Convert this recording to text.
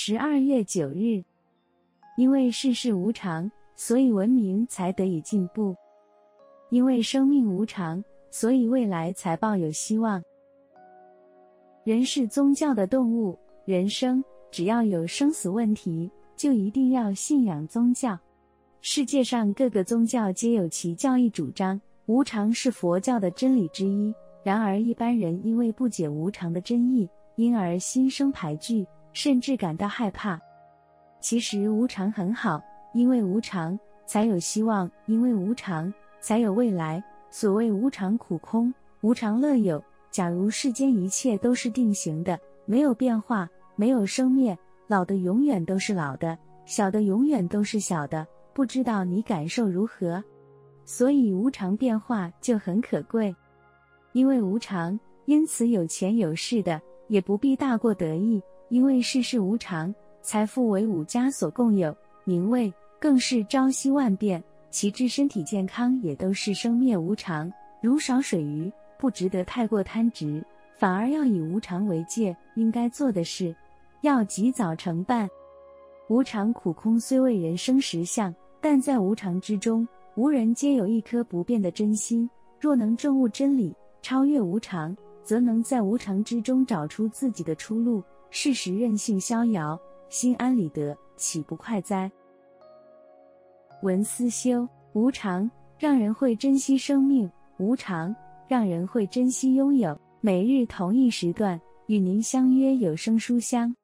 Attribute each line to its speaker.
Speaker 1: 十二月九日，因为世事无常，所以文明才得以进步；因为生命无常，所以未来才抱有希望。人是宗教的动物，人生只要有生死问题，就一定要信仰宗教。世界上各个宗教皆有其教义主张，无常是佛教的真理之一。然而一般人因为不解无常的真义，因而心生排拒。甚至感到害怕。其实无常很好，因为无常才有希望，因为无常才有未来。所谓无常苦空，无常乐有。假如世间一切都是定型的，没有变化，没有生灭，老的永远都是老的，小的永远都是小的，不知道你感受如何？所以无常变化就很可贵，因为无常，因此有钱有势的也不必大过得意。因为世事无常，财富为五家所共有，名位更是朝夕万变，其至身体健康也都是生灭无常，如少水鱼，不值得太过贪执，反而要以无常为戒。应该做的事，要及早承办。无常苦空虽为人生实相，但在无常之中，无人皆有一颗不变的真心。若能证悟真理，超越无常，则能在无常之中找出自己的出路。事时任性逍遥，心安理得，岂不快哉？文思修，无常让人会珍惜生命，无常让人会珍惜拥有。每日同一时段与您相约有声书香。